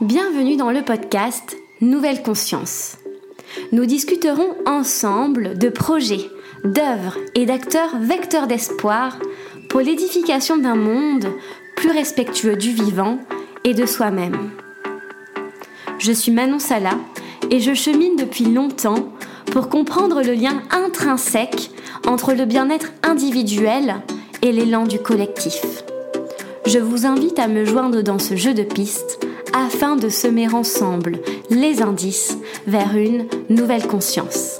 Bienvenue dans le podcast Nouvelle Conscience. Nous discuterons ensemble de projets, d'œuvres et d'acteurs vecteurs d'espoir pour l'édification d'un monde plus respectueux du vivant et de soi-même. Je suis Manon Sala et je chemine depuis longtemps pour comprendre le lien intrinsèque entre le bien-être individuel et l'élan du collectif. Je vous invite à me joindre dans ce jeu de pistes afin de semer ensemble les indices vers une nouvelle conscience.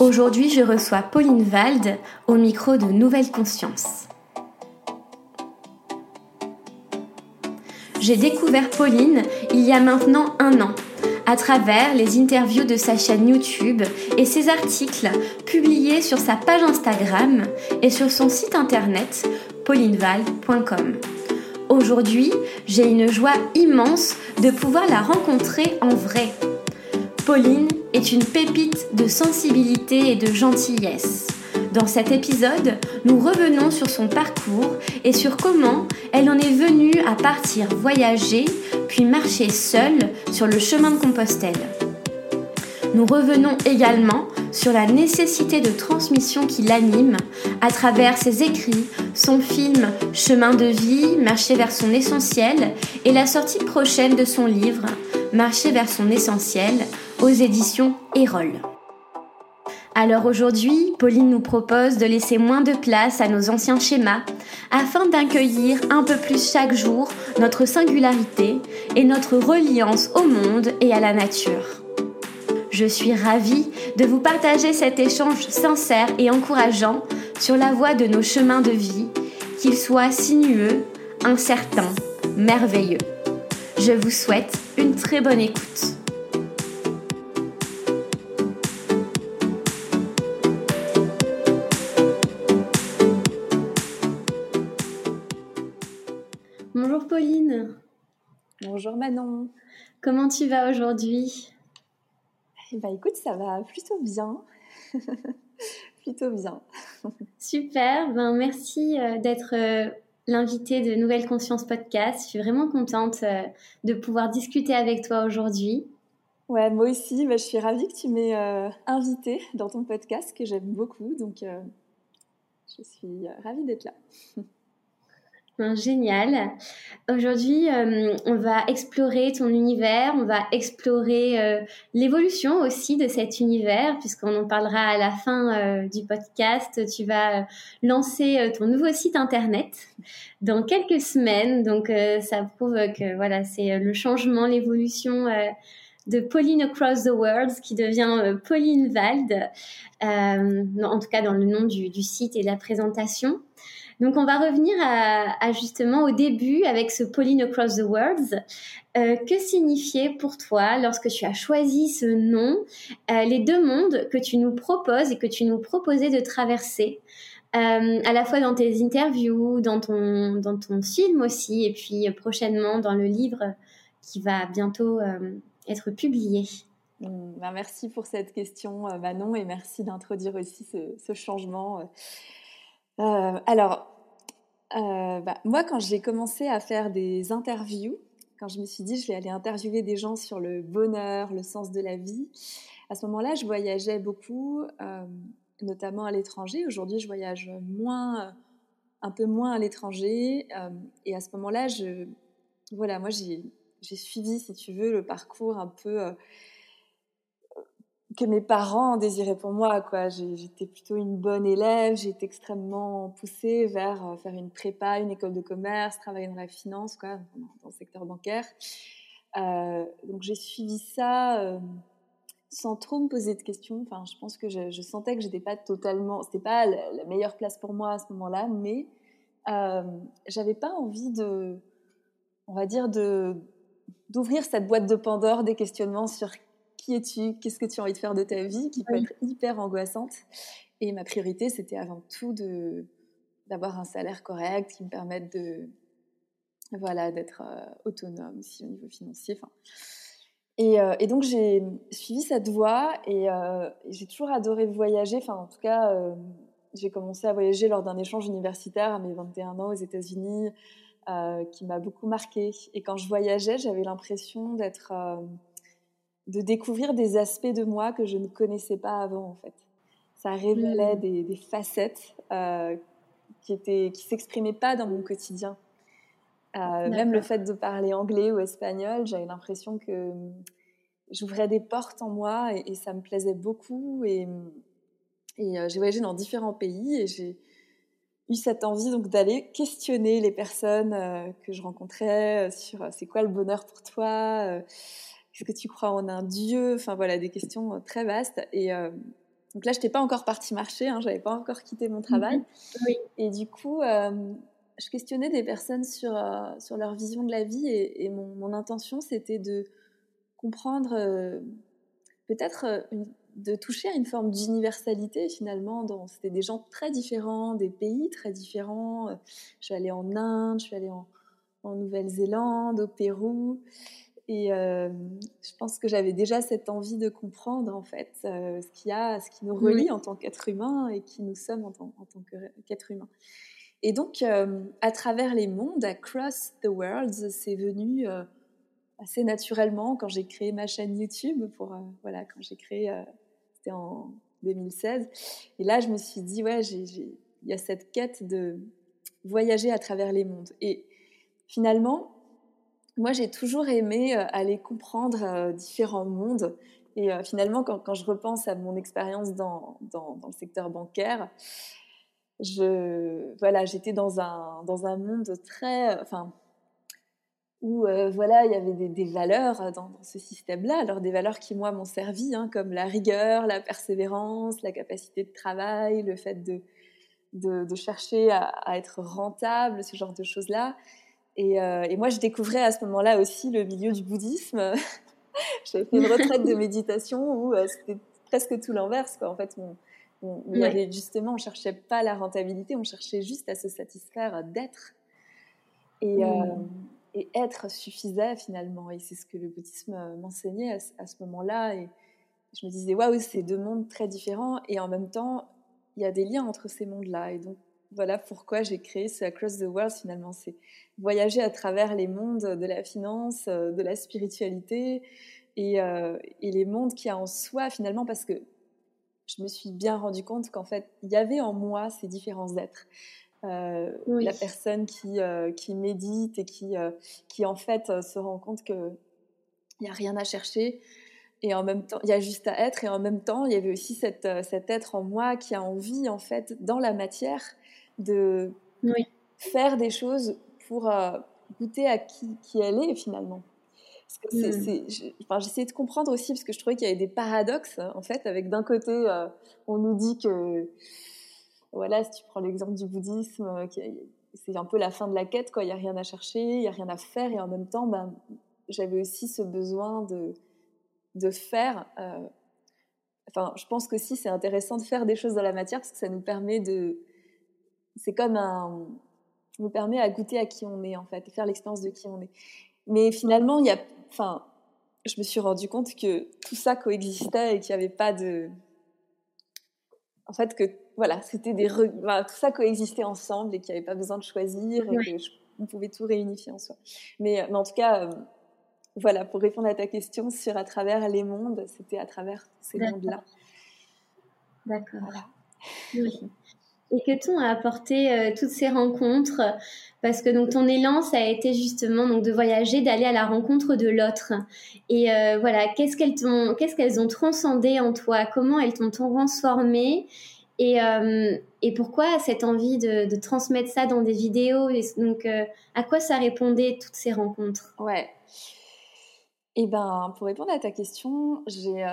Aujourd'hui, je reçois Pauline Wald au micro de Nouvelle Conscience. J'ai découvert Pauline il y a maintenant un an à travers les interviews de sa chaîne YouTube et ses articles publiés sur sa page Instagram et sur son site internet paulineval.com. Aujourd'hui, j'ai une joie immense de pouvoir la rencontrer en vrai. Pauline est une pépite de sensibilité et de gentillesse. Dans cet épisode, nous revenons sur son parcours et sur comment elle en est venue à partir voyager puis marcher seule sur le chemin de Compostelle. Nous revenons également sur la nécessité de transmission qui l'anime à travers ses écrits, son film Chemin de vie, Marcher vers son essentiel et la sortie prochaine de son livre Marcher vers son essentiel aux éditions Erol. Alors aujourd'hui, Pauline nous propose de laisser moins de place à nos anciens schémas afin d'accueillir un peu plus chaque jour notre singularité et notre reliance au monde et à la nature. Je suis ravie de vous partager cet échange sincère et encourageant sur la voie de nos chemins de vie, qu'ils soient sinueux, incertains, merveilleux. Je vous souhaite une très bonne écoute. Bonjour Manon. Comment tu vas aujourd'hui? Bah écoute, ça va plutôt bien. plutôt bien. Super, ben merci euh, d'être euh, l'invité de Nouvelle Conscience Podcast. Je suis vraiment contente euh, de pouvoir discuter avec toi aujourd'hui. Ouais, moi aussi, bah, je suis ravie que tu m'aies invité dans ton podcast que j'aime beaucoup. Donc, je suis ravie d'être là. Génial. Aujourd'hui, euh, on va explorer ton univers, on va explorer euh, l'évolution aussi de cet univers, puisqu'on en parlera à la fin euh, du podcast. Tu vas lancer ton nouveau site internet dans quelques semaines, donc ça prouve que voilà, c'est le changement, l'évolution de Pauline Across the World qui devient Pauline Wald, en tout cas dans le nom du, du site et de la présentation. Donc on va revenir à, justement au début avec ce Pauline Across the Worlds. Euh, que signifiait pour toi lorsque tu as choisi ce nom, euh, les deux mondes que tu nous proposes et que tu nous proposais de traverser euh, à la fois dans tes interviews, dans ton, dans ton film aussi, et puis prochainement dans le livre qui va bientôt être publié? Mmh, ben, merci pour cette question, Manon, et merci d'introduire aussi ce, ce changement. Alors, euh, bah, moi, quand j'ai commencé à faire des interviews, quand je me suis dit je vais aller interviewer des gens sur le bonheur, le sens de la vie, à ce moment-là, je voyageais beaucoup, euh, notamment à l'étranger. Aujourd'hui, je voyage moins, un peu moins à l'étranger. Euh, et à ce moment-là, voilà, moi, j'ai suivi, si tu veux, le parcours un peu que mes parents désiraient pour moi. Quoi. J'étais plutôt une bonne élève, j'ai été extrêmement poussée vers euh, faire une prépa, une école de commerce, travailler dans la finance, quoi, dans le secteur bancaire. Euh, donc j'ai suivi ça euh, sans trop me poser de questions. Enfin, je pense que je, sentais que j'étais pas totalement, c'était pas la, meilleure place pour moi à ce moment-là, mais euh, j'avais pas envie de, on va dire d'ouvrir cette boîte de Pandore des questionnements sur qui es-tu, qu'est-ce que tu as envie de faire de ta vie, qui peut être hyper angoissante. Et ma priorité, c'était avant tout de d'avoir un salaire correct qui me permette de voilà d'être euh, autonome aussi au niveau financier. Enfin, et, euh, et, donc j'ai suivi cette voie et, euh, j'ai toujours adoré voyager. Enfin, en tout cas, j'ai commencé à voyager lors d'un échange universitaire à mes 21 ans aux États-Unis, qui m'a beaucoup marqué. Et quand je voyageais, j'avais l'impression d'être, de découvrir des aspects de moi que je ne connaissais pas avant, en fait. Ça révélait mmh. des, des, facettes qui étaient, qui s'exprimaient pas dans mon quotidien. Euh, même le fait de parler anglais ou espagnol, j'avais l'impression que hum, j'ouvrais des portes en moi et, ça me plaisait beaucoup. Et, hum, et euh, j'ai voyagé dans différents pays et j'ai eu cette envie donc d'aller questionner les personnes euh, que je rencontrais sur c'est quoi le bonheur pour toi, est-ce que tu crois en un dieu, enfin voilà des questions très vastes. Et donc là, je n'étais pas encore partie marcher, hein, j'avais pas encore quitté mon travail. Mhm. Oui. Et du coup, je questionnais des personnes sur, euh, sur leur vision de la vie et, mon, mon, intention, c'était de comprendre, euh, peut-être euh, de toucher à une forme d'universalité finalement. C'était des gens très différents, des pays très différents. Je suis allée en Inde, je suis allée en, en Nouvelle-Zélande, au Pérou. Et je pense que j'avais déjà cette envie de comprendre en fait ce qu'il y a, ce qui nous relie en tant qu'être humain et qui nous sommes en tant, en tant qu'être humain. Et donc, euh, à travers les mondes, Across the Worlds, c'est venu euh, assez naturellement quand j'ai créé ma chaîne YouTube. Pour, euh, voilà, quand j'ai créé, c'était en 2016. Et là, je me suis dit, ouais, il y a cette quête de voyager à travers les mondes. Et finalement, moi, j'ai toujours aimé aller comprendre différents mondes. Et finalement, quand, je repense à mon expérience dans, dans, le secteur bancaire, je voilà j'étais dans un dans un monde très enfin où euh, voilà il y avait des, valeurs dans, ce système-là alors des valeurs qui moi m'ont servi hein, comme la rigueur la persévérance la capacité de travail le fait de de, chercher à, être rentable ce genre de choses là et, euh, et moi je découvrais à ce moment-là aussi le milieu du bouddhisme j'avais fait une retraite de méditation où euh, c'était presque tout l'inverse en fait mon, on, justement, on cherchait pas la rentabilité, on cherchait juste à se satisfaire d'être. Et, euh, et, être suffisait finalement. Et c'est ce que le bouddhisme m'enseignait à, ce moment-là. Et je me disais, waouh, c'est deux mondes très différents. Et en même temps, il y a des liens entre ces mondes-là. Et donc, voilà pourquoi j'ai créé ce Across the World finalement. C'est voyager à travers les mondes de la finance, de la spiritualité et, euh, et les mondes qu'il y a en soi finalement. Parce que je me suis bien rendu compte qu'en fait, il y avait en moi ces différents êtres. Euh, la personne qui, euh, qui médite et qui, euh, qui en fait se rend compte qu'il n'y a rien à chercher et en même temps, il y a juste à être et en même temps, il y avait aussi cette, cet être en moi qui a envie en fait dans la matière de faire des choses pour goûter à qui, qui elle est finalement. Mmh. j'essayais de comprendre aussi parce que je trouvais qu'il y avait des paradoxes en fait, avec d'un côté, euh, on nous dit que, voilà, si tu prends l'exemple du bouddhisme, euh, c'est un peu la fin de la quête, quoi. Il n'y a rien à chercher, il n'y a rien à faire, et en même temps, ben, j'avais aussi ce besoin de, de faire. Euh, enfin, je pense que si c'est intéressant de faire des choses dans la matière parce que ça nous permet de, c'est comme un, nous permet à goûter à qui on est en fait, faire l'expérience de qui on est. Mais finalement, il y a, enfin, je me suis rendu compte que tout ça coexistait et qu'il n'y avait pas de, en fait, que voilà, c'était des, tout ça coexistait ensemble et qu'il n'y avait pas besoin de choisir et qu'on pouvait tout réunifier en soi. Mais, mais en tout cas, euh, voilà, pour répondre à ta question sur à travers les mondes, c'était à travers ces mondes-là. D'accord. Voilà. Oui. Et que t'ont apporté euh, toutes ces rencontres. Parce que donc ton élan, ça a été justement donc de voyager, d'aller à la rencontre de l'autre. Et euh, voilà, qu'est-ce qu'elles t'ont, qu'est-ce qu'elles ont transcendé en toi? Comment elles t'ont transformé? Et, euh, et pourquoi cette envie de, de, transmettre ça dans des vidéos? Et Donc, à quoi ça répondait toutes ces rencontres? Ouais. Eh ben, pour répondre à ta question, j'ai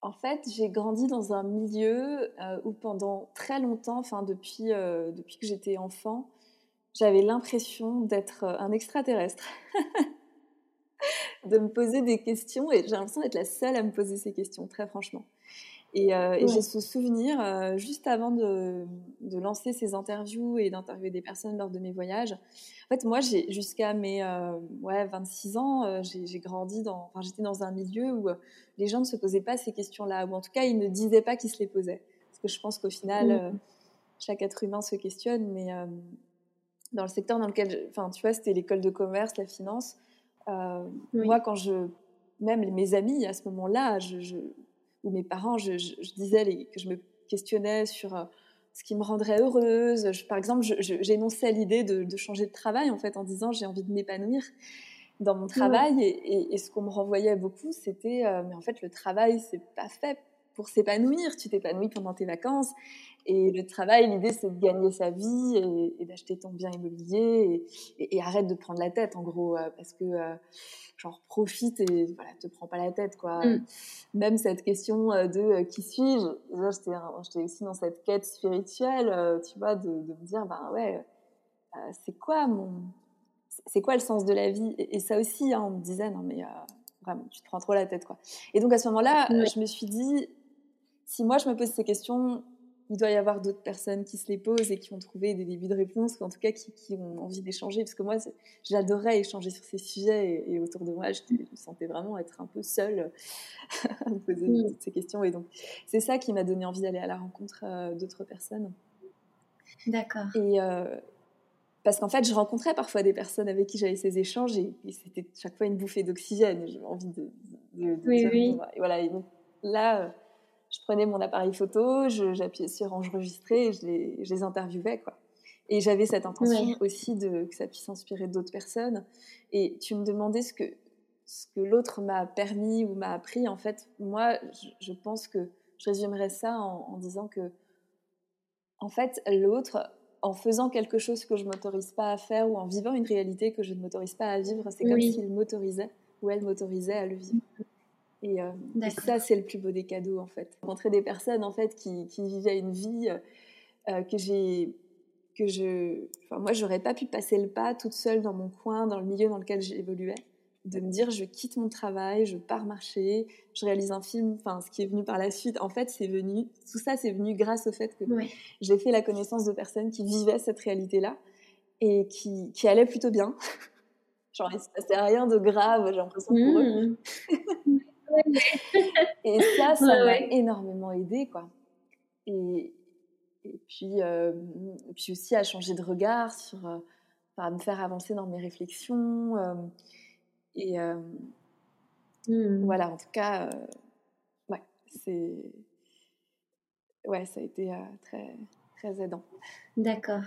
en fait, j'ai grandi dans un milieu euh, où pendant très longtemps, enfin depuis, euh, depuis que j'étais enfant, j'avais l'impression d'être euh, un extraterrestre. de me poser des questions et j'ai l'impression d'être la seule à me poser ces questions, très franchement. Et, j'ai ce souvenir, juste avant de, de, lancer ces interviews et d'interviewer des personnes lors de mes voyages, en fait, moi, jusqu'à mes ouais, 26 ans, j'ai grandi dans, enfin, j'étais dans un milieu où les gens ne se posaient pas ces questions-là, ou en tout cas, ils ne disaient pas qu'ils se les posaient. Parce que je pense qu'au final, mmh. chaque être humain se questionne, mais dans le secteur dans lequel, enfin, tu vois, c'était l'école de commerce, la finance. Moi, quand je, même mes amis à ce moment-là, je, ou mes parents, je, disais que je me questionnais sur ce qui me rendrait heureuse. par exemple, j'énonçais l'idée de, changer de travail en fait en disant j'ai envie de m'épanouir dans mon travail et, ce qu'on me renvoyait beaucoup c'était euh, mais en fait le travail c'est pas fait pour s'épanouir. Tu t'épanouis pendant tes vacances et le travail, l'idée c'est de gagner sa vie et, d'acheter ton bien immobilier et, arrête de prendre la tête en gros euh, parce que euh, genre profite et voilà, te prends pas la tête quoi. Mm. Même cette question euh, de qui suis-je, j'étais aussi dans cette quête spirituelle, tu vois, de, me dire ben ouais, c'est quoi mon, c'est quoi le sens de la vie? Et, ça aussi, hein, on me disait non mais vraiment tu te prends trop la tête quoi. Et donc à ce moment-là, je me suis dit si moi je me pose ces questions, il doit y avoir d'autres personnes qui se les posent et qui ont trouvé des débuts de réponse, ou en tout cas qui, ont envie d'échanger. Parce que moi, j'adorais échanger sur ces sujets et, autour de moi, je, me sentais vraiment être un peu seule à me poser toutes ces questions. Et donc, c'est ça qui m'a donné envie d'aller à la rencontre euh, d'autres personnes. D'accord. Et euh, parce qu'en fait, je rencontrais parfois des personnes avec qui j'avais ces échanges et, c'était chaque fois une bouffée d'oxygène. J'avais envie de, de, oui, oui. et voilà. Et donc là euh, je prenais mon appareil photo, j'appuyais sur enregistrer et je les, je les interviewais. Quoi. Et j'avais cette intention aussi de, que ça puisse inspirer d'autres personnes. Et tu me demandais ce que, ce que l'autre m'a permis ou m'a appris. En fait, moi, je, pense que je résumerais ça en, disant que, en fait, l'autre, en faisant quelque chose que je ne m'autorise pas à faire ou en vivant une réalité que je ne m'autorise pas à vivre, c'est comme s'il m'autorisait ou elle m'autorisait à le vivre. Et, euh, ça, c'est le plus beau des cadeaux, en fait. Rencontrer des personnes, en fait, qui, qui vivaient une vie euh, que j'ai que je, enfin, moi, j'aurais pas pu passer le pas toute seule dans mon coin, dans le milieu dans lequel j'évoluais, de me dire, je quitte mon travail, je pars marcher, je réalise un film, enfin, ce qui est venu par la suite. En fait, c'est venu, tout ça, c'est venu grâce au fait que j'ai fait la connaissance de personnes qui vivaient cette réalité-là et qui, qui allaient plutôt bien. Genre, il se passait rien de grave, j'ai l'impression pour eux. Et ça, ça m'a énormément aidé, quoi. Et, et puis, euh, puis aussi à changer de regard sur, euh, à me faire avancer dans mes réflexions. Euh, et mmh. voilà, en tout cas, ouais, c'est, ouais, ça a été très, très aidant. D'accord.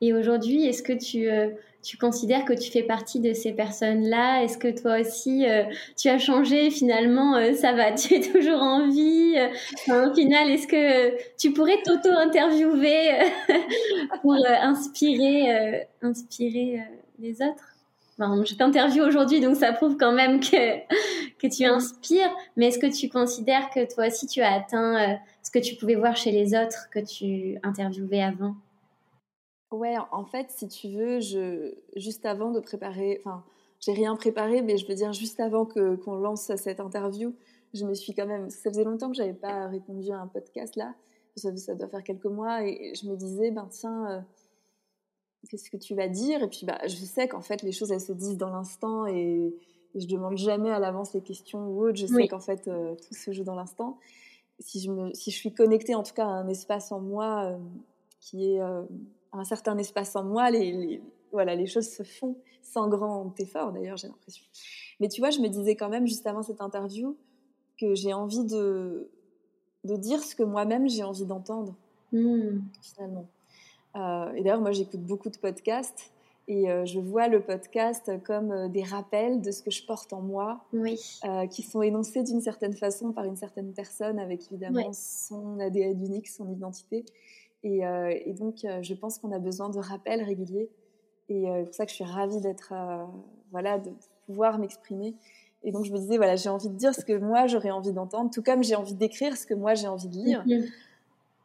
Et aujourd'hui, est-ce que tu, euh, tu considères que tu fais partie de ces personnes-là? Est-ce que toi aussi, euh, tu as changé? Finalement euh, Ça va, tu es toujours en vie? Au final, est-ce que tu pourrais t'auto-interviewer pour inspirer, inspirer les autres? Je t'interviewe aujourd'hui, donc ça prouve quand même que, que tu inspires. Mais est-ce que tu considères que toi aussi, tu as atteint ce que tu pouvais voir chez les autres que tu interviewais avant? Ouais, en fait, si tu veux, je, juste avant de préparer, enfin, j'ai rien préparé, mais je veux dire, juste avant que, qu'on lance cette interview, je me suis quand même, ça faisait longtemps que j'avais pas répondu à un podcast là, ça, ça doit faire quelques mois, et je me disais, ben tiens, euh, qu'est-ce que tu vas dire? Et puis, bah, je sais qu'en fait, les choses, elles se disent dans l'instant, et, je demande jamais à l'avance les questions ou autre, je sais qu'en fait, euh, tout se joue dans l'instant. Si je, me, si je suis connectée en tout cas à un espace en moi euh, qui est un certain espace en moi, les, voilà, les choses se font sans grand effort d'ailleurs, j'ai l'impression. Mais tu vois, je me disais quand même juste avant cette interview que j'ai envie de, de dire ce que moi-même j'ai envie d'entendre, hmm. finalement. Euh, et d'ailleurs, moi j'écoute beaucoup de podcasts et euh, je vois le podcast comme euh, des rappels de ce que je porte en moi, oui. qui sont énoncés d'une certaine façon par une certaine personne avec évidemment son ADN unique, son identité. Euh, et, donc, euh, je pense qu'on a besoin de rappels réguliers. Et c'est euh, pour ça que je suis ravie d'être, voilà, de pouvoir m'exprimer. Et donc, je me disais, voilà, j'ai envie de dire ce que moi j'aurais envie d'entendre, tout comme j'ai envie d'écrire ce que moi j'ai envie de lire. Mhm.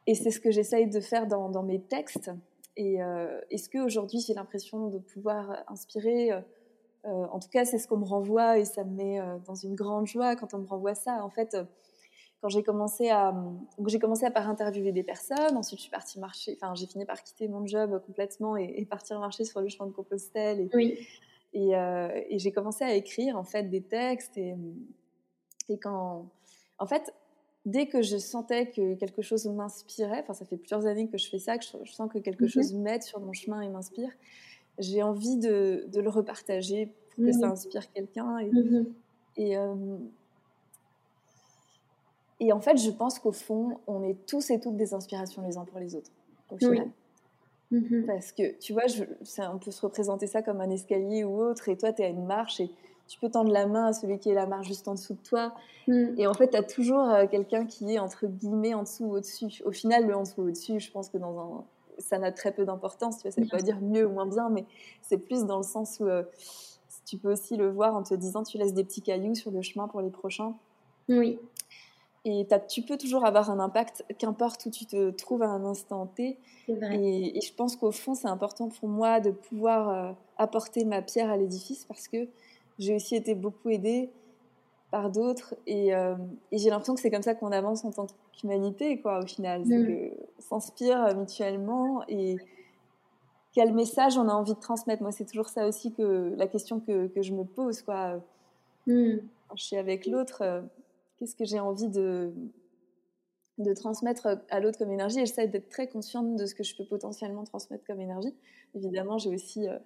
Et c'est ce que j'essaye de faire dans, dans mes textes. Et est-ce qu'aujourd'hui j'ai l'impression de pouvoir inspirer En tout cas, c'est ce qu'on me renvoie et ça me met dans une grande joie quand on me renvoie ça. En fait, quand j'ai commencé à j'ai commencé à par interviewer des personnes ensuite je suis partie marcher enfin j'ai fini par quitter mon job complètement et, partir marcher sur le champ de Compostelle et, oui. Euh, et, j'ai commencé à écrire en fait des textes et, et quand en fait dès que je sentais que quelque chose m'inspirait, enfin ça fait plusieurs années que je fais ça, que je, sens que quelque mhm. chose m'aide sur mon chemin et m'inspire, j'ai envie de, le repartager pour que ça mhm. inspire quelqu'un. Et, mhm. euh, et, en fait, je pense qu'au fond, on est tous et toutes des inspirations les uns pour les autres, au final. Parce que, tu vois, je, on peut se représenter ça comme un escalier ou autre, et toi, tu es à une marche, et tu peux tendre la main à celui qui est la marche juste en dessous de toi. Mm. Et en fait, tu as toujours euh, quelqu'un qui est entre guillemets en dessous ou au-dessus. Au final, le en dessous ou au-dessus, je pense que dans un... ça n'a très peu d'importance. Tu vois, ça ne veut pas dire mieux ou moins bien, mais c'est plus dans le sens où euh, tu peux aussi le voir en te disant tu laisses des petits cailloux sur le chemin pour les prochains. Oui. Et tu peux toujours avoir un impact, qu'importe où tu te trouves à un instant T. Vrai. Et, je pense qu'au fond, c'est important pour moi de pouvoir euh, apporter ma pierre à l'édifice parce que j'ai aussi été beaucoup aidée par d'autres euh, et, j'ai l'impression que c'est comme ça qu'on avance en tant qu'humanité quoi au final mm. s'inspire mutuellement et quel message on a envie de transmettre moi c'est toujours ça aussi que la question que, que je me pose quoi mm. Quand je suis avec l'autre euh, qu'est-ce que j'ai envie de transmettre à l'autre comme énergie et j'essaie d'être très consciente de ce que je peux potentiellement transmettre comme énergie évidemment j'ai aussi euh,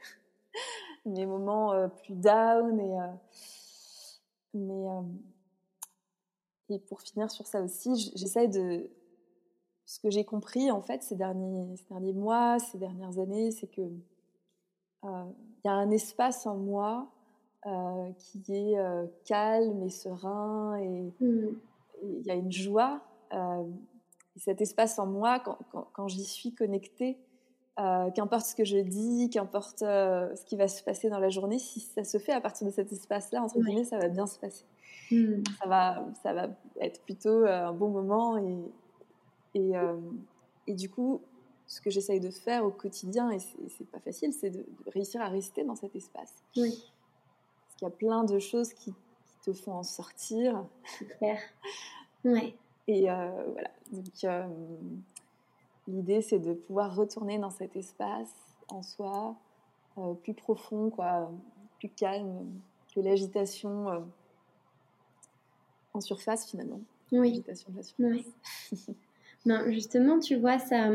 mes moments euh, plus down. Et, euh, et pour finir sur ça aussi, j'essaie de. Ce que j'ai compris en fait ces derniers, ces derniers mois, ces dernières années, c'est que il y a un espace en moi qui est calme et serein et mmh. il y a une joie. et cet espace en moi, quand, quand, quand j'y suis connectée, euh, qu'importe ce que je dis, qu'importe euh, ce qui va se passer dans la journée, si ça se fait à partir de cet espace-là, entre guillemets, ça va bien se passer. Hmm. Ça, va, ça va être plutôt euh, un bon moment. Et, et, et du coup, ce que j'essaye de faire au quotidien, et c'est pas facile, c'est de, réussir à rester dans cet espace. Oui. Qu'il y a plein de choses qui, te font en sortir. Super. Ouais. Et voilà. Donc, L'idée, c'est de pouvoir retourner dans cet espace en soi, euh, plus profond, quoi, plus calme que l'agitation euh, en surface finalement. Oui. L'agitation de la surface. Oui. Ben, justement, tu vois, ça,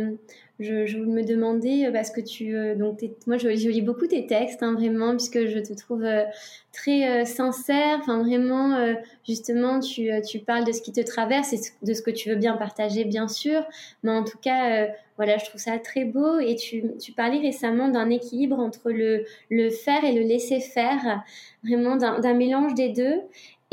je, je me demandais, euh, parce que tu, euh, donc moi je, lis beaucoup tes textes, hein, vraiment, puisque je te trouve euh, très sincère, enfin vraiment, justement, tu, tu parles de ce qui te traverse et de ce que tu veux bien partager, bien sûr, mais en tout cas, voilà, je trouve ça très beau. Et tu, tu parlais récemment d'un équilibre entre le, le faire et le laisser faire, vraiment d'un mélange des deux.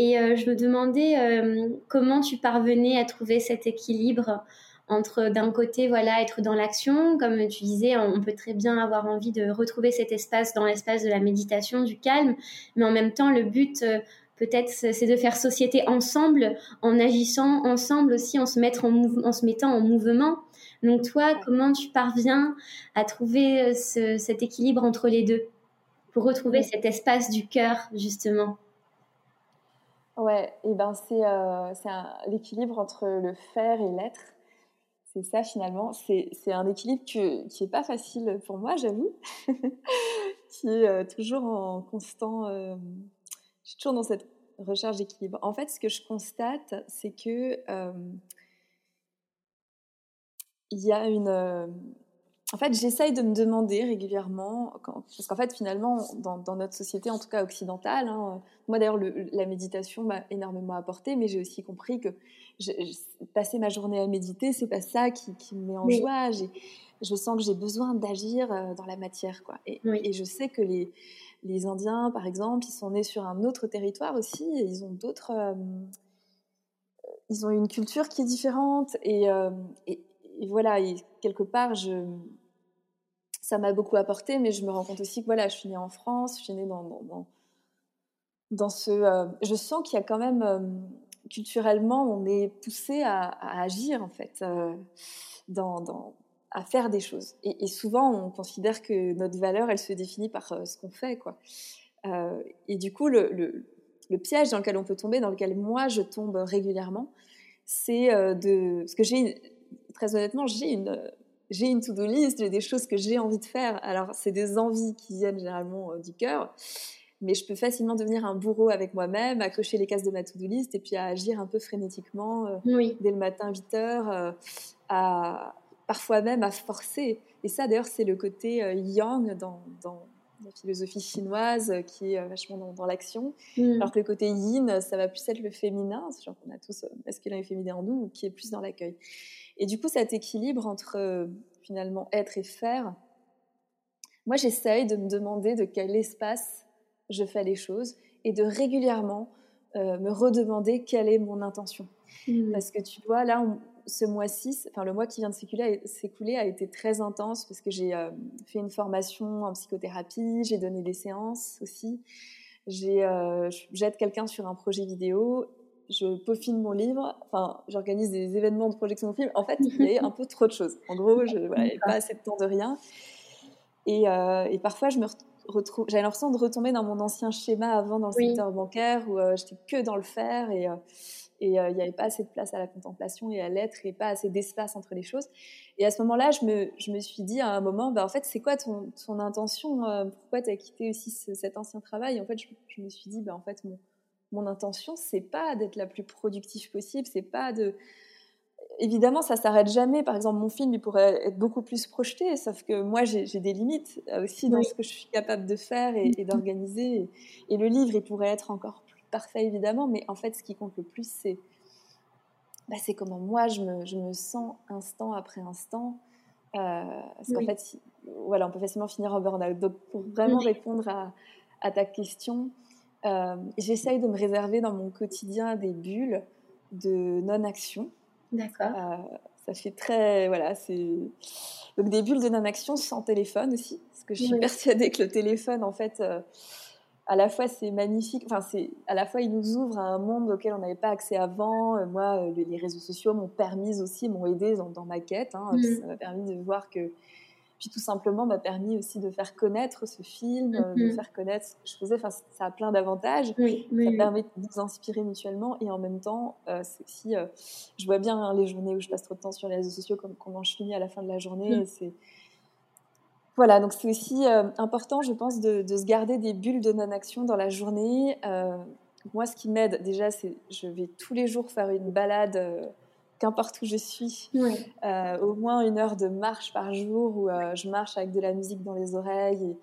Et euh, je me demandais euh, comment tu parvenais à trouver cet équilibre entre d'un côté voilà être dans l'action comme tu disais on peut très bien avoir envie de retrouver cet espace dans l'espace de la méditation du calme mais en même temps le but euh, peut-être c'est de faire société ensemble en agissant ensemble aussi en se mettre en, en se mettant en mouvement. Donc toi comment tu parviens à trouver cet équilibre entre les deux pour retrouver cet espace du cœur justement? Ouais, et ben c'est euh, l'équilibre entre le faire et l'être. C'est ça finalement. C'est un équilibre qui n'est pas facile pour moi, j'avoue, qui est euh, toujours en constant. Euh, je suis toujours dans cette recherche d'équilibre. En fait, ce que je constate, c'est que il y a une en fait, j'essaye de me demander régulièrement, parce qu'en fait, finalement, dans, notre société, en tout cas occidentale, hein, moi d'ailleurs, la méditation m'a énormément apporté, mais j'ai aussi compris que passer ma journée à méditer, c'est pas ça qui, me met en joie. Je sens que j'ai besoin d'agir euh, dans la matière, quoi. Et, je sais que les, les, Indiens, par exemple, ils sont nés sur un autre territoire aussi, et ils ont d'autres, euh, ils ont une culture qui est différente, et, euh, et, et voilà, et quelque part, je ça m'a beaucoup apporté, mais je me rends compte aussi que voilà, je suis née en France, je suis née dans, dans, ce. Euh, je sens qu'il y a quand même euh, culturellement, on est poussé à, agir en fait, euh, dans, à faire des choses. Et, souvent, on considère que notre valeur, elle se définit par ce qu'on fait, quoi. et du coup, le, le, le, piège dans lequel on peut tomber, dans lequel moi je tombe régulièrement, c'est de. Parce que j'ai, très honnêtement, j'ai une j'ai une to-do list, j'ai des choses que j'ai envie de faire. Alors, c'est des envies qui viennent généralement euh, du cœur. mais je peux facilement devenir un bourreau avec moi-même, à cocher les cases de ma to-do list et puis à agir un peu frénétiquement dès le matin 8 heures, à, parfois même à forcer. Et ça, d'ailleurs, c'est le côté euh, yang dans, la philosophie chinoise euh, qui est euh, vachement dans, l'action. Mm. Alors que le côté yin, ça va plus être le féminin, genre qu'on a tous masculin et féminin en nous, qui est plus dans l'accueil. Et du coup, cet équilibre entre finalement être et faire, moi j'essaye de me demander de quel espace je fais les choses et de régulièrement me redemander quelle est mon intention. Mm. Parce que tu vois, là, on, ce mois-ci, enfin le mois qui vient de s'écouler a été très intense parce que j'ai euh, fait une formation en psychothérapie, j'ai donné des séances aussi, j'ai euh, j'aide quelqu'un sur un projet vidéo, je peaufine mon livre, enfin j'organise des événements de projection de film. En fait, il y a un peu trop de choses. En gros, je n'avais pas assez de temps de rien. Et, euh, et parfois, je me retrouve, j'avais l'impression de retomber dans mon ancien schéma avant dans le secteur bancaire où j'étais que dans le faire et et euh, il n'y avait pas assez de place à la contemplation et à l'être et pas assez d'espace entre les choses. Et à ce moment-là, je me, je me suis dit à un moment, bah, en fait, c'est quoi ton, ton intention euh, Pourquoi tu as quitté aussi cet ancien travail? En fait, je, me suis dit, bah, en fait, mon, mon intention, c'est pas d'être la plus productive possible, c'est pas de évidemment, ça s'arrête jamais. Par exemple, mon film, il pourrait être beaucoup plus projeté, sauf que moi, j'ai des limites euh, aussi dans ce que je suis capable de faire et, et d'organiser. Et, et, le livre, il pourrait être encore parfait évidemment, mais en fait, ce qui compte le plus, c'est bah, c'est comment moi je me, je me, sens instant après instant. Euh, parce qu'en fait, voilà, on peut facilement finir en burn-out. Donc, pour vraiment répondre à, à, ta question, euh, j'essaye de me réserver dans mon quotidien des bulles de non-action. D'accord. Euh, ça fait très. Voilà, c'est. Donc, des bulles de non-action sans téléphone aussi. Parce que je suis persuadée que le téléphone, en fait à la fois c'est magnifique, enfin c'est à la fois il nous ouvre à un monde auquel on n'avait pas accès avant. Euh, moi, euh, les réseaux sociaux m'ont permis aussi, m'ont aidé dans, ma quête. Hein. Mm. Ça m'a permis de voir que, puis tout simplement m'a permis aussi de faire connaître ce film, euh, de mm-hmm. faire connaître ce que je faisais. Enfin, ça a plein d'avantages. Oui, ça permet de nous inspirer mutuellement et en même temps, c'est aussi, je vois bien hein, les journées où je passe trop de temps sur les réseaux sociaux, comme comment je finis à la fin de la journée. Mm. C'est voilà, donc c'est aussi euh, important, je pense, de, se garder des bulles de non-action dans la journée. Euh, moi, ce qui m'aide déjà, c'est je vais tous les jours faire une balade, euh, qu'importe où je suis, au moins une heure de marche par jour où je marche avec de la musique dans les oreilles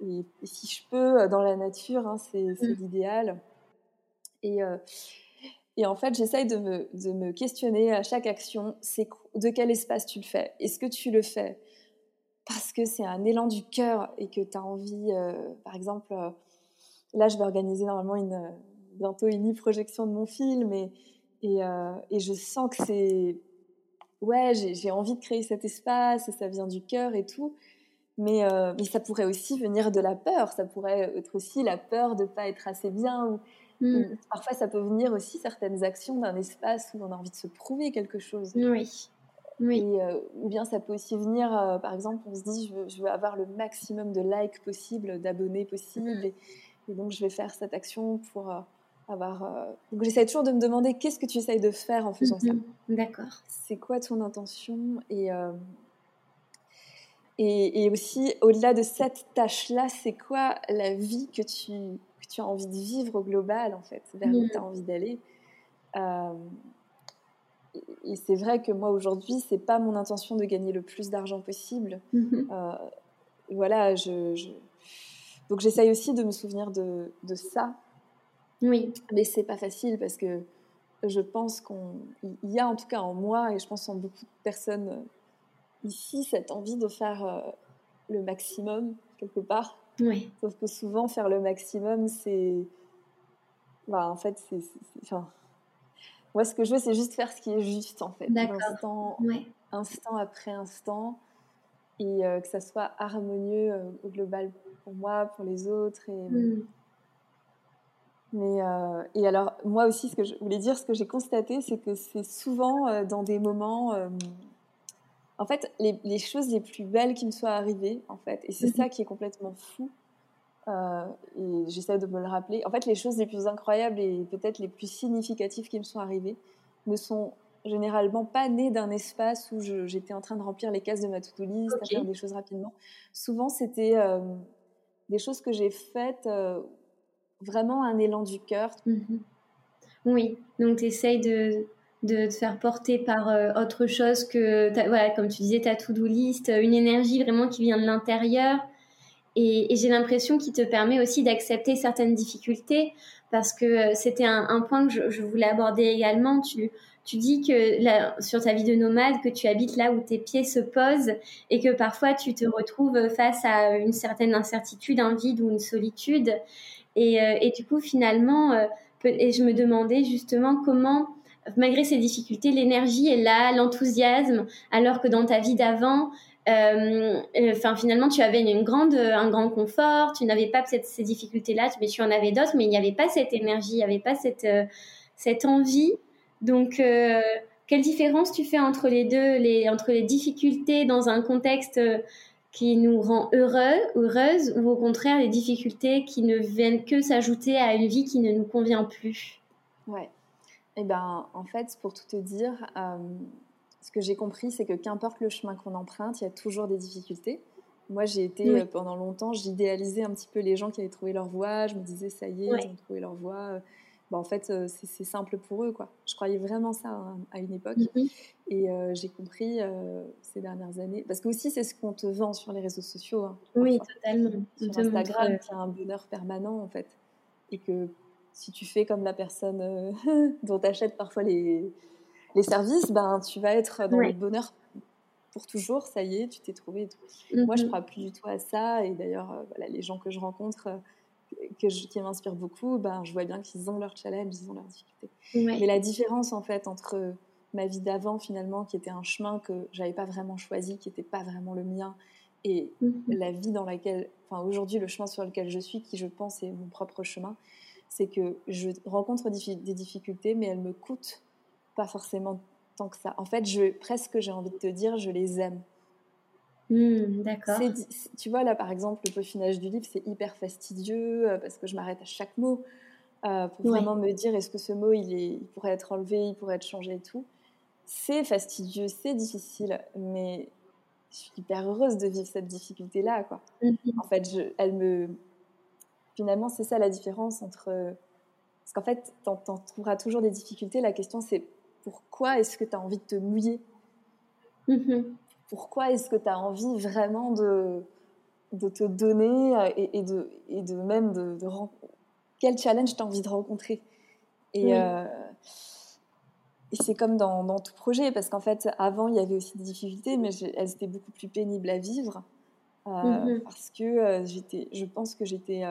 et, si je peux, dans la nature, hein, c'est mm. l'idéal. Et, et, en fait, j'essaye de me, de me questionner à chaque action, c'est de quel espace tu le fais? Est-ce que tu le fais parce que c'est un élan du cœur et que tu as envie, euh, par exemple, euh, là je vais organiser normalement une, euh, bientôt une e-projection de mon film et, et, et je sens que c'est... Ouais, j'ai envie de créer cet espace et ça vient du cœur et tout. Mais, mais, ça pourrait aussi venir de la peur. Ça pourrait être aussi la peur de ne pas être assez bien. Ou, hmm. parfois, ça peut venir aussi certaines actions d'un espace où on a envie de se prouver quelque chose. Oui. Oui. Euh, ou bien ça peut aussi venir, euh, par exemple, on se dit je veux, avoir le maximum de likes possible, d'abonnés possible, mm. et, donc je vais faire cette action pour euh. Donc j'essaie toujours de me demander qu'est-ce que tu essayes de faire en faisant ça. Mm-hmm. D'accord. C'est quoi ton intention et, et, et, aussi, au-delà de cette tâche-là, c'est quoi la vie que tu, que tu as envie de vivre au global, en fait, vers où mm. tu as envie d'aller? Et c'est vrai que moi aujourd'hui, c'est pas mon intention de gagner le plus d'argent possible. Mhm. Euh, voilà, je, donc j'essaye aussi de me souvenir de, de, ça. Oui. Mais c'est pas facile parce que je pense qu'il y a en tout cas en moi et je pense en beaucoup de personnes ici cette envie de faire euh, le maximum quelque part. Oui. Sauf que souvent faire le maximum, c'est, bah, en fait, c'est, enfin, moi, ce que je veux, c'est juste faire ce qui est juste, en fait. Instant, instant après instant. Et euh, que ça soit harmonieux euh, au global pour moi, pour les autres. Et, hmm. Mais, euh, et alors, moi aussi, ce que je voulais dire, ce que j'ai constaté, c'est que c'est souvent dans des moments. en fait, les, les, choses les plus belles qui me soient arrivées, en fait. Et c'est mhm. ça qui est complètement fou. Euh, et j'essaie de me le rappeler. En fait, les choses les plus incroyables et peut-être les plus significatives qui me sont arrivées ne sont généralement pas nées d'un espace où j'étais en train de remplir les cases de ma to-do list, à faire des choses rapidement. Souvent, c'était euh, des choses que j'ai faites euh, vraiment un élan du cœur. Mhm. Oui, donc tu essayes de, de te faire porter par euh, autre chose que, voilà, comme tu disais, ta to-do list, une énergie vraiment qui vient de l'intérieur. Et, j'ai l'impression qu'il te permet aussi d'accepter certaines difficultés parce que euh, c'était un, point que je, voulais aborder également. Tu, tu dis que sur ta vie de nomade, que tu habites là où tes pieds se posent et que parfois tu te retrouves face à une certaine incertitude, un vide ou une solitude. Et, euh, et du coup, finalement, et je me demandais justement comment, malgré ces difficultés, l'énergie est là, l'enthousiasme, alors que dans ta vie d'avant, euh, finalement tu avais une grande, un grand confort, tu n'avais pas ces difficultés-là, mais tu en avais d'autres, mais il n'y avait pas cette énergie, il n'y avait pas cette, euh, cette envie. Donc euh, quelle différence tu fais entre les deux, les, entre les difficultés dans un contexte qui nous rend heureux, heureuse, ou au contraire les difficultés qui ne viennent que s'ajouter à une vie qui ne nous convient plus Ouais. Eh ben, en fait, pour tout te dire, euh, ce que j'ai compris, c'est que qu'importe le chemin qu'on emprunte, il y a toujours des difficultés. Moi, j'ai été euh, pendant longtemps, j'idéalisais un petit peu les gens qui avaient trouvé leur voie. Je me disais, ça y est, ils ont trouvé leur voie. Bah, en fait, euh, c'est simple pour eux. Quoi. Je croyais vraiment ça hein, à une époque. Mhm. Et euh, j'ai compris euh, ces dernières années. Parce que aussi, c'est ce qu'on te vend sur les réseaux sociaux. Hein, oui, totalement. Sur Instagram, qui a un bonheur permanent, en fait. Et que si tu fais comme la personne dont tu achètes parfois les, les services, ben, tu vas être dans le bonheur pour toujours. Ça y est, tu t'es trouvé. Moi, je ne mhm. crois plus du tout à ça. Et d'ailleurs, voilà, les gens que je rencontre que je, qui m'inspirent beaucoup, ben, je vois bien qu'ils ont leur challenge, ils ont leurs difficultés. Mais la différence, en fait, entre ma vie d'avant, finalement, qui était un chemin que j'avais pas vraiment choisi, qui n'était pas vraiment le mien, et mhm. la vie dans laquelle, enfin, aujourd'hui, le chemin sur lequel je suis, qui je pense est mon propre chemin, c'est que je rencontre des difficultés, mais elles me coûtent pas forcément tant que ça. En fait, je, presque, j'ai envie de te dire, je les aime. Hmm, d'accord. Tu vois, là, par exemple, le peaufinage du livre, c'est hyper fastidieux euh, parce que je m'arrête à chaque mot euh, pour vraiment me dire est-ce que ce mot, il, est, il pourrait être enlevé, il pourrait être changé et tout. C'est fastidieux, c'est difficile, mais je suis hyper heureuse de vivre cette difficulté-là, quoi. Mhm. En fait, je, elle me... Finalement, c'est ça la différence entre... Parce qu'en fait, tu en trouveras toujours des difficultés. La question, c'est pourquoi est-ce que tu as envie de te mouiller? Mhm pourquoi est-ce que tu as envie vraiment de, de te donner euh, et, de, et de même de, quel challenge tu as envie de rencontrer? Et, euh, et c'est comme dans, dans, tout projet parce qu'en fait avant il y avait aussi des difficultés mais elles étaient beaucoup plus pénibles à vivre euh, mm-hmm. parce que j'étais je pense que j'étais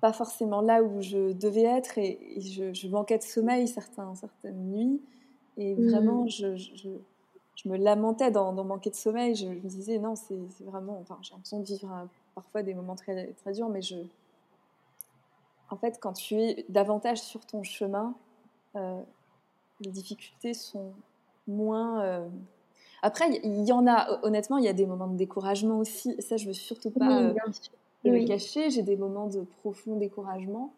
pas forcément là où je devais être et, je, manquais de sommeil certains, certaines nuits et vraiment je je me lamentais dans, manquer de sommeil. Je, me disais, non, c'est vraiment. Enfin, j'ai l'impression de vivre parfois des moments très, très durs, mais je. En fait, quand tu es davantage sur ton chemin, euh, les difficultés sont moins. Euh, après, il y en a, honnêtement, il y a des moments de découragement aussi. Ça, je veux surtout pas euh, le cacher. J'ai des moments de profond découragement.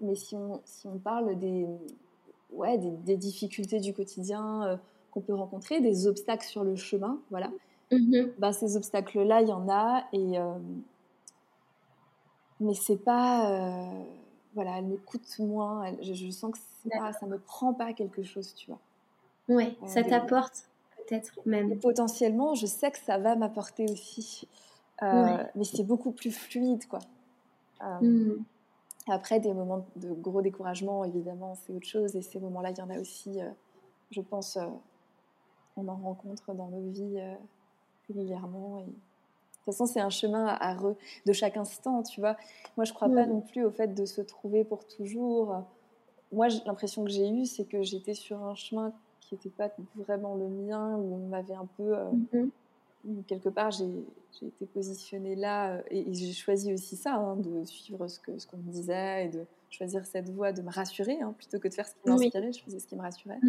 Mais si on, si on parle des, ouais, des, des difficultés du quotidien, qu'on peut rencontrer, des obstacles sur le chemin, voilà. Mhm. Ben, ces obstacles-là, il y en a, et euh, mais c'est pas, euh, voilà, elles me coûtent moins. je, sens que ça me prend pas quelque chose, tu vois. Ouais, euh, ça t'apporte peut-être même. potentiellement, je sais que ça va m'apporter aussi, mais c'est beaucoup plus fluide, quoi. Mhm. Après, des moments de gros découragement, évidemment, c'est autre chose. Et ces moments-là, il y en a aussi, je pense, on en rencontre dans nos vies euh, régulièrement. Et... De toute façon, c'est un chemin à de chaque instant, tu vois. Moi, je crois pas non plus au fait de se trouver pour toujours. Moi, l'impression que j'ai eue, c'est que j'étais sur un chemin qui n'était pas vraiment le mien, où on m'avait un peu... Euh, mm-hmm. Quelque part, j'ai été positionnée là, euh, et, j'ai choisi aussi ça, hein, de suivre ce qu'on ce me disait, et de choisir cette voie, de me rassurer, hein, plutôt que de faire ce qui m'inspirait, je faisais ce qui me rassurait.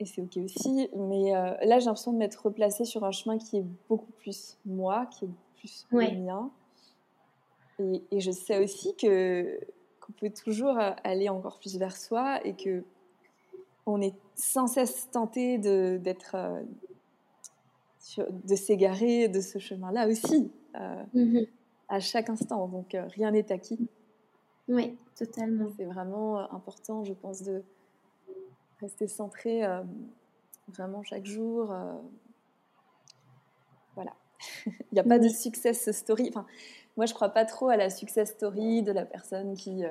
Et c'est ok aussi. Mais euh, là, j'ai l'impression de m'être replacée sur un chemin qui est beaucoup plus moi, qui est plus le mien. Et, et, je sais aussi que qu'on peut toujours euh, aller encore plus vers soi et que on est sans cesse tenté de d'être euh, de s'égarer de ce chemin-là aussi. Mhm. à chaque instant. Donc, rien n'est acquis. Oui, totalement. C'est vraiment important, je pense, de rester centré vraiment chaque jour. voilà. Il n'y a pas de success story. Enfin, moi, je crois pas trop à la success story de la personne qui,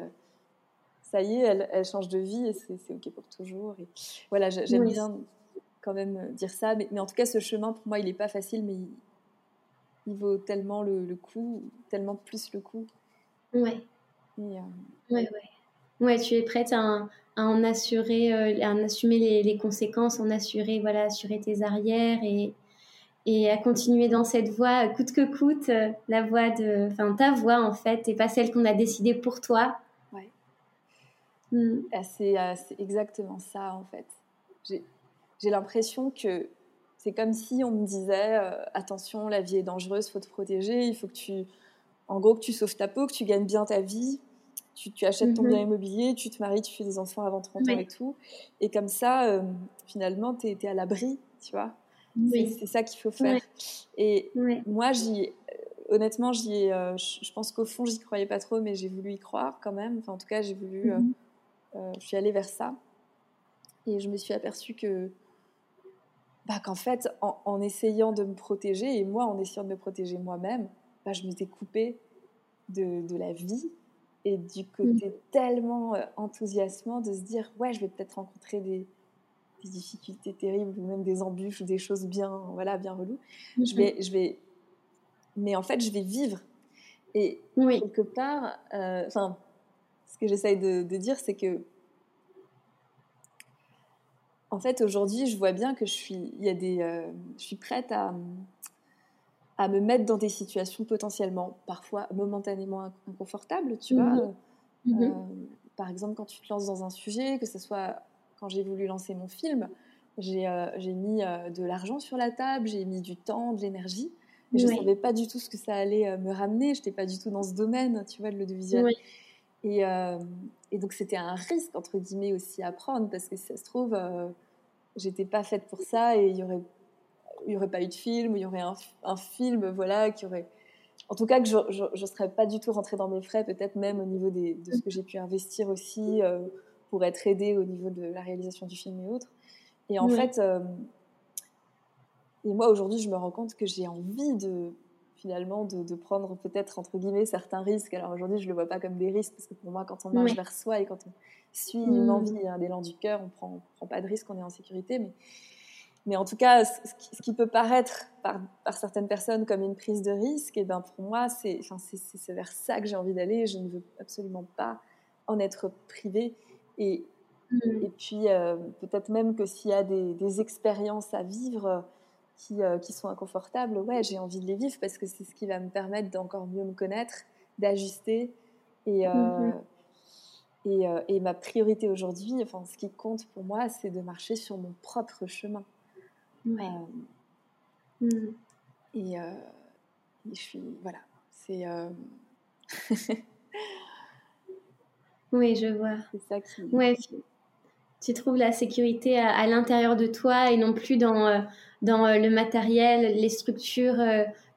ça y est, elle, change de vie et c'est OK pour toujours. Et voilà, j'aime bien quand même dire ça. Mais, en tout cas, ce chemin, pour moi, il n'est pas facile, mais il, vaut tellement le, coup, tellement plus le coup. Ouais. Oui, euh, ouais, ouais. Ouais, tu es prête à, en assurer, euh, à en assumer les, conséquences, en assurer, voilà, assurer tes arrières et, et à continuer dans cette voie, coûte que coûte, euh, la voie de, enfin ta voie en fait, et pas celle qu'on a décidée pour toi. Ouais. Mm. C'est exactement ça en fait. J'ai l'impression que c'est comme si on me disait attention, la vie est dangereuse, faut te protéger, il faut que tu, en gros, que tu sauves ta peau, que tu gagnes bien ta vie tu, achètes ton mhm. bien immobilier, tu te maries, tu fais des enfants avant 30 ans et tout. Et comme ça, euh, finalement, tu es, à l'abri, tu vois. C'est ça qu'il faut faire. Et moi, j'y, euh, honnêtement, j'y, euh, je pense qu'au fond, j'y croyais pas trop, mais j'ai voulu y croire quand même. Enfin, en tout cas, j'ai voulu, mhm. je suis allée vers ça. Et je me suis aperçue que, bah, qu'en fait, en, essayant de me protéger, et moi, en essayant de me protéger moi-même, bah, je m'étais coupée de, de la vie et du côté mm. tellement euh, enthousiasmant de se dire ouais je vais peut-être rencontrer des, difficultés terribles ou même des embûches ou des choses bien voilà bien reloues. Je vais je vais mais en fait je vais vivre. Et quelque part euh, enfin ce que j'essaye de, dire c'est que en fait aujourd'hui je vois bien que je suis il y a des euh, je suis prête à à me mettre dans des situations potentiellement, parfois momentanément inconfortables, tu vois. Mhm. Mhm. Euh, par exemple, quand tu te lances dans un sujet, que ce soit quand j'ai voulu lancer mon film, j'ai euh, mis euh, de l'argent sur la table, j'ai mis du temps, de l'énergie. mais Je ne savais pas du tout ce que ça allait me ramener. Je n'étais pas du tout dans ce domaine, tu vois, de l'audiovisuel. Et, et, donc, c'était un risque, entre guillemets, aussi à prendre, parce que si ça se trouve, j'étais pas faite pour ça et il y aurait il n'y aurait pas eu de film, il y aurait un, film, voilà, qui aurait. En tout cas, que je ne serais pas du tout rentrée dans mes frais, peut-être même au niveau des, de ce que j'ai pu investir aussi euh, pour être aidée au niveau de la réalisation du film et autres. Et en fait, euh, et moi aujourd'hui, je me rends compte que j'ai envie de finalement de, prendre peut-être entre guillemets certains risques. Alors aujourd'hui, je le vois pas comme des risques parce que pour moi, quand on marche vers soi et quand on suit une mm. envie, un élan du cœur, on prend, prend pas de risque, on est en sécurité. Mais mais en tout cas, ce qui peut paraître par, certaines personnes comme une prise de risque, et eh ben pour moi, c'est vers ça que j'ai envie d'aller. Je ne veux absolument pas en être privée. Et, mm. et puis, euh, peut-être même que s'il y a des, expériences à vivre qui, euh, qui, sont inconfortables, ouais, j'ai envie de les vivre parce que c'est ce qui va me permettre d'encore mieux me connaître, d'ajuster. Et, euh, mm-hmm. et, et, ma priorité aujourd'hui, enfin, ce qui compte pour moi, c'est de marcher sur mon propre chemin. Euh, mm. et, euh, je suis. Voilà. C'est. Euh, oui, je vois. C'est ça qui. Ouais, tu, trouves la sécurité à, l'intérieur de toi et non plus dans, dans le matériel, les structures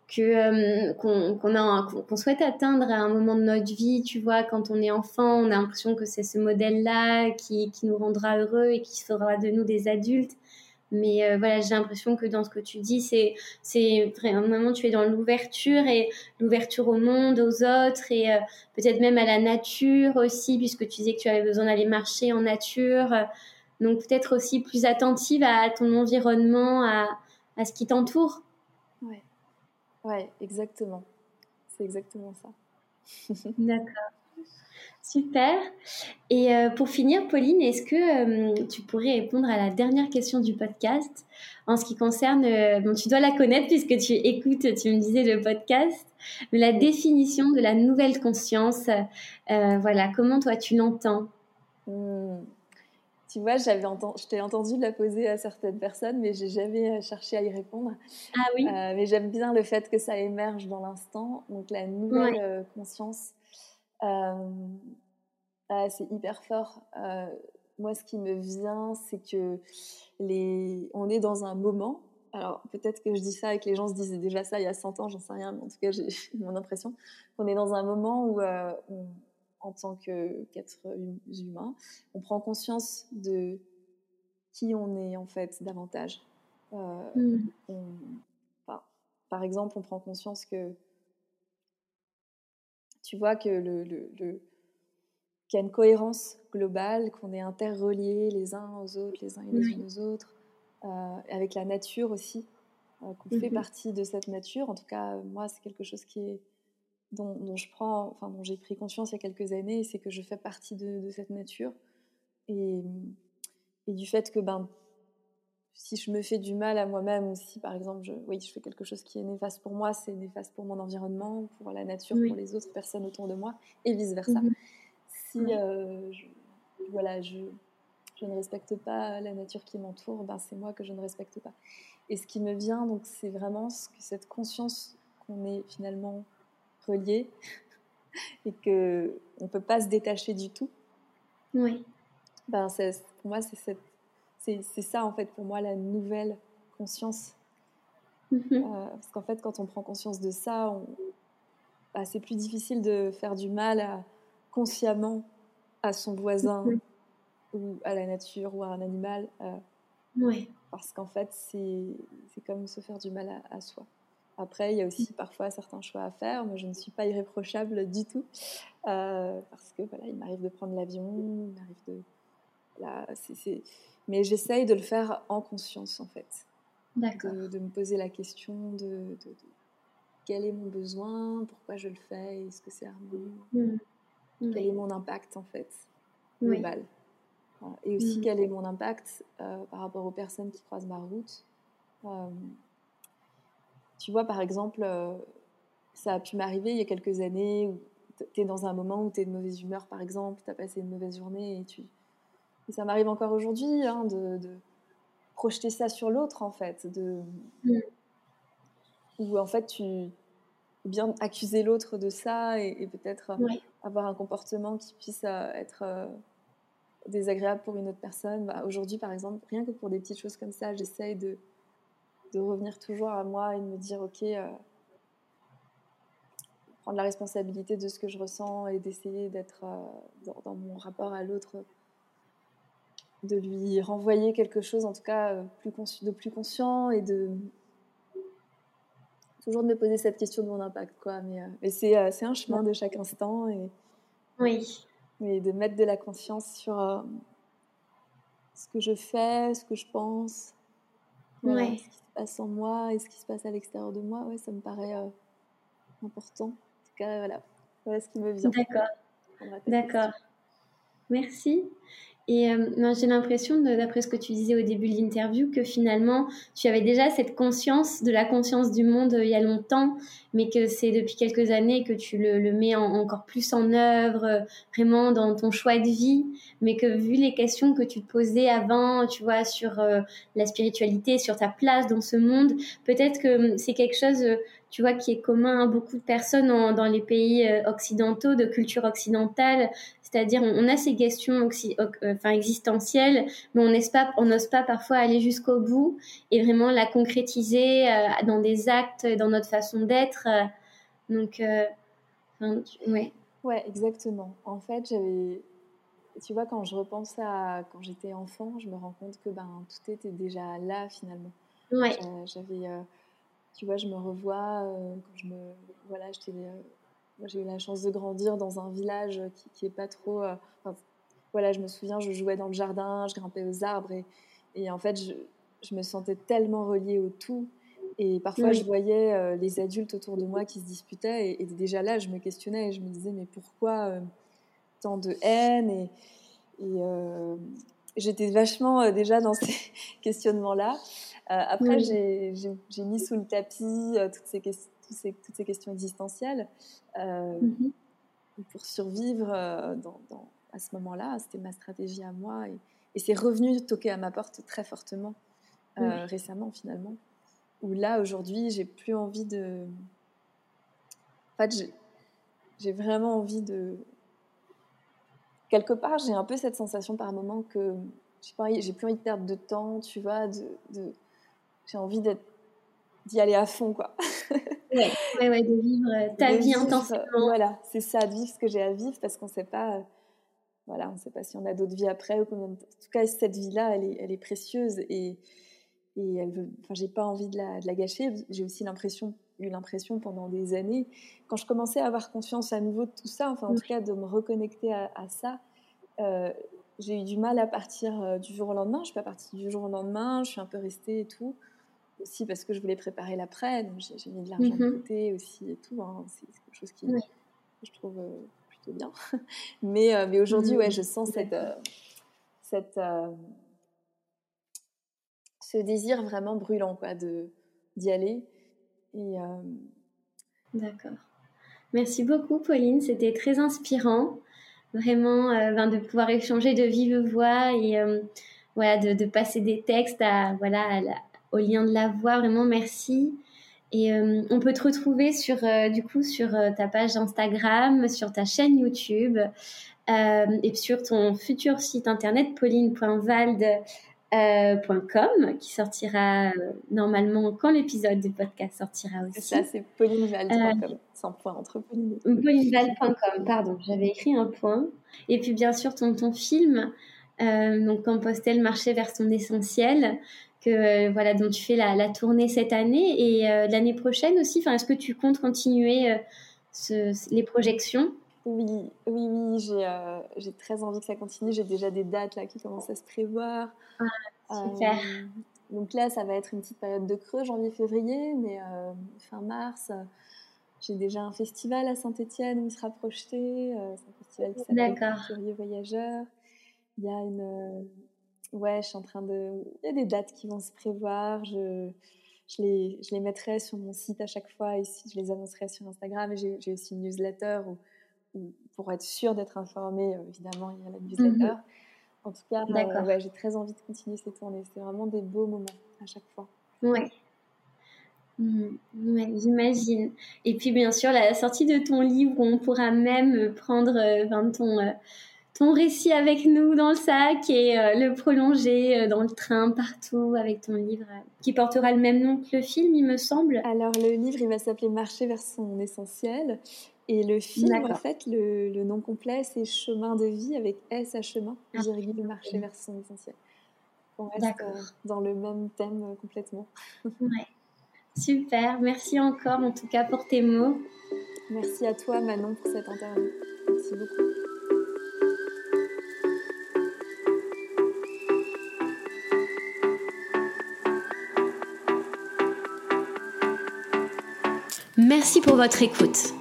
que qu'on souhaite atteindre à un moment de notre vie tu vois quand on est enfant on a l'impression que c'est ce modèle là qui, qui, nous rendra heureux et qui fera de nous des adultes mais euh, voilà, j'ai l'impression que dans ce que tu dis, c'est, c'est vraiment, tu es dans l'ouverture et l'ouverture au monde, aux autres et euh, peut-être même à la nature aussi, puisque tu disais que tu avais besoin d'aller marcher en nature. donc peut-être aussi plus attentive à ton environnement, à, à ce qui t'entoure. Ouais. ouais, exactement. C'est exactement ça. D'accord. Super. Et euh, pour finir, Pauline, est-ce que euh, tu pourrais répondre à la dernière question du podcast en ce qui concerne, euh, bon, tu dois la connaître puisque tu écoutes, tu me disais le podcast, mais la définition de la nouvelle conscience, voilà, comment toi tu l'entends? Hmm. Tu vois, j'avais entendu, je t'ai entendu la poser à certaines personnes, mais j'ai jamais cherché à y répondre. Ah oui. mais j'aime bien le fait que ça émerge dans l'instant, donc la nouvelle conscience. Euh, ah, c'est hyper fort. Euh, moi, ce qui me vient, c'est que les... on est dans un moment alors peut-être que je dis ça et que les gens se disaient déjà ça il y a 100 ans, j'en sais rien, mais en tout cas j'ai mon impression qu'on est dans un moment où, euh, en tant qu'être humain, on prend conscience de qui on est en fait davantage. Euh, mm. par exemple, on prend conscience que tu vois que le, le, qu'il y a une cohérence globale, qu'on est interreliés les uns aux autres, les uns et les unes aux autres, euh, avec la nature aussi, euh, qu'on fait mhm. partie de cette nature. En tout cas, moi, c'est quelque chose qui est dont, je prends, enfin dont j'ai pris conscience il y a quelques années, c'est que je fais partie de, cette nature et, et, du fait que ben si je me fais du mal à moi-même ou si par exemple je, oui, je fais quelque chose qui est néfaste pour moi, c'est néfaste pour mon environnement, pour la nature, pour les autres personnes autour de moi et vice versa. Mhm. Si euh, voilà, je, je ne respecte pas la nature qui m'entoure, ben c'est moi que je ne respecte pas. Et ce qui me vient, donc, c'est vraiment ce que cette conscience qu'on est finalement relié et que on peut pas se détacher du tout. Oui. Ben, pour moi, c'est c'est ça en fait pour moi la nouvelle conscience. Mhm. Euh, parce qu'en fait, quand on prend conscience de ça, bah, c'est plus difficile de faire du mal à, consciemment à son voisin. Mhm ou à la nature ou à un animal. Euh, oui. Parce qu'en fait, c'est comme se faire du mal à, soi. Après, il y a aussi parfois certains choix à faire. Moi, je ne suis pas irréprochable du tout. Euh, parce que voilà, il m'arrive de prendre l'avion, il m'arrive de. Là, Mais j'essaye de le faire en conscience, en fait. D'accord. De, me poser la question de, de, quel est mon besoin, pourquoi je le fais, est-ce que c'est harmonieux, mmh. quel est mon impact, en fait, global? Oui et aussi mm. quel est mon impact euh, par rapport aux personnes qui croisent ma route? Euh, tu vois, par exemple, euh, ça a pu m'arriver il y a quelques années où tu es dans un moment où tu es de mauvaise humeur, par exemple, tu as passé une mauvaise journée et tu. Ça m'arrive encore aujourd'hui hein, de, projeter ça sur l'autre, en fait. De... Mm. Où, en fait, tu bien accuser l'autre de ça et, peut-être avoir un comportement qui puisse être désagréable pour une autre personne. Bah, Aujourd'hui, par exemple, rien que pour des petites choses comme ça, j'essaye de, de revenir toujours à moi et de me dire, ok, euh, prendre la responsabilité de ce que je ressens et d'essayer d'être euh, dans, mon rapport à l'autre, de lui renvoyer quelque chose, en tout cas, euh, plus de plus conscient et de toujours de me poser cette question de mon impact, quoi. Mais, mais c'est un chemin de chaque instant et oui mais de mettre de la conscience sur euh, ce que je fais, ce que je pense, ce qui se passe en moi et ce qui se passe à l'extérieur de moi. Ouais, ça me paraît euh, important. En tout cas, voilà, voilà ce qui me vient. D'accord. D'accord. Merci. Et euh, j'ai l'impression, d'après ce que tu disais au début de l'interview, que finalement, tu avais déjà cette conscience de la conscience du monde euh, il y a longtemps, mais que c'est depuis quelques années que tu le, mets encore plus en œuvre, euh, vraiment dans ton choix de vie, mais que vu les questions que tu te posais avant, tu vois, sur la spiritualité, sur ta place dans ce monde, peut-être que hum, c'est quelque chose tu vois, qui est commun à beaucoup de personnes dans les pays occidentaux, de culture occidentale, c'est-à-dire, on, a ces questions euh, enfin, existentielles, mais on n'ose pas, on pas parfois aller jusqu'au bout et vraiment la concrétiser euh, dans des actes, dans notre façon d'être. Euh, donc, ouais. Ouais, exactement. En fait, j'avais, tu vois, quand je repense à quand j'étais enfant, je me rends compte que ben tout était déjà là finalement. Ouais. j'avais, tu vois, je me revois quand je me, voilà, j'étais j'ai eu la chance de grandir dans un village qui, qui est pas trop. Euh, voilà, je me souviens, je jouais dans le jardin, je grimpais aux arbres et, et en fait, je, je, me sentais tellement reliée au tout. Et parfois, je voyais euh, les adultes autour de moi qui se disputaient et, déjà là, je me questionnais et je me disais, mais pourquoi euh, tant de haine Et, et j'étais vachement déjà dans ces questionnements-là. après, j'ai mis sous le tapis toutes ces questions toutes ces questions existentielles euh, mhm. pour survivre euh, dans, à ce moment-là. C'était ma stratégie à moi et, c'est revenu toquer à ma porte très fortement euh, récemment finalement. Où là aujourd'hui, j'ai plus envie de. En fait, j'ai vraiment envie de. Quelque part, j'ai un peu cette sensation par moment que j'ai plus envie de perdre de temps, tu vois, de, j'ai envie d'y aller à fond, quoi. ouais, ouais, de vivre euh, ta vie intensément. Voilà, c'est ça, de vivre ce que j'ai à vivre parce qu'on ne sait pas, euh, voilà, on sait pas si on a d'autres vies après ou combien En tout cas, cette vie-là, elle est, elle est précieuse et, et elle veut, enfin, j'ai pas envie de la, de la gâcher. J'ai aussi l'impression, eu l'impression pendant des années, quand je commençais à avoir confiance à nouveau de tout ça, enfin, en tout cas, de me reconnecter à, ça, euh, j'ai eu du mal à partir du jour au lendemain. Je suis pas partie du jour au lendemain, je suis un peu restée et tout aussi parce que je voulais préparer l'après, donc j'ai mis de l'argent de mhm. côté aussi et tout. Hein. C'est quelque chose qui, que je trouve euh, plutôt bien. mais, euh, mais aujourd'hui, ouais, je sens cette, euh, cette, ce désir vraiment brûlant quoi, d'y aller. Et, D'accord. Merci beaucoup, Pauline. C'était très inspirant, vraiment, ben, de pouvoir échanger de vive voix et voilà, de, de, passer des textes à, voilà, à la, au lien de la voix. Vraiment, merci. Et euh, on peut te retrouver sur, euh, du coup, sur euh, ta page Instagram, sur ta chaîne YouTube et sur ton futur site internet pauline.vald.com qui sortira normalement quand l'épisode du podcast sortira aussi. Ça, c'est paulinevald.com, sans point entre Pauline. Paulinevald.com, pardon, j'avais écrit un point. Et puis bien sûr ton, ton film, donc Compostel marcher vers son essentiel, que euh, voilà dont tu fais la, tournée cette année et euh, l'année prochaine aussi. Enfin, est-ce que tu comptes continuer euh, les projections? Oui, oui, oui. J'ai très envie que ça continue. J'ai déjà des dates là qui commencent à se prévoir. Ah, super. donc là, ça va être une petite période de creux, janvier-février, mais fin mars. J'ai déjà un festival à Saint-Étienne où il sera projeté. c'est un festival qui s'appelle Curieux Voyageurs. Il y a une, Ouais, je suis en train de. Il y a des dates qui vont se prévoir. Je, je, les, je les mettrai sur mon site à chaque fois et je les annoncerai sur Instagram. J'ai aussi une newsletter où, pour être sûr d'être informé, euh, évidemment, il y a la newsletter. Mhm. En tout cas, euh, ouais, j'ai très envie de continuer ces tournées. C'est vraiment des beaux moments à chaque fois. Ouais. Mhm. ouais j'imagine. Et puis, bien sûr, la sortie de ton livre, on pourra même prendre euh, ton ton récit avec nous dans le sac et euh, le prolonger euh, dans le train, partout, avec ton livre euh, qui portera le même nom que le film, il me semble. Alors, le livre, il va s'appeler Marcher vers son essentiel. Et le film, en fait, le, nom complet, c'est Chemin de vie avec S à chemin, ah. virgule Marcher vers son essentiel. On reste dans le même thème complètement. ouais. Super, merci encore en tout cas pour tes mots. Merci à toi Manon pour cette interview. Merci beaucoup. Merci pour votre écoute.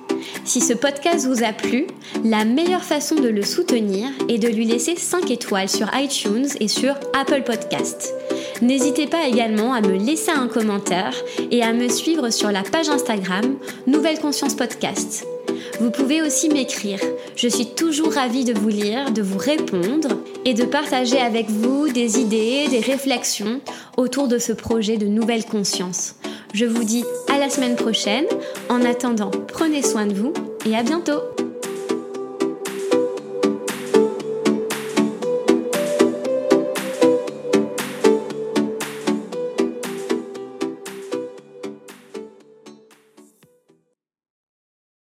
Si ce podcast vous a plu, la meilleure façon de le soutenir est de lui laisser 5 étoiles sur iTunes et sur Apple Podcast. N'hésitez pas également à me laisser un commentaire et à me suivre sur la page Instagram Nouvelle Conscience Podcast. Vous pouvez aussi m'écrire. Je suis toujours ravie de vous lire, de vous répondre et de partager avec vous des idées, des réflexions autour de ce projet de nouvelle conscience. Je vous dis à la semaine prochaine. En attendant, prenez soin de vous et à bientôt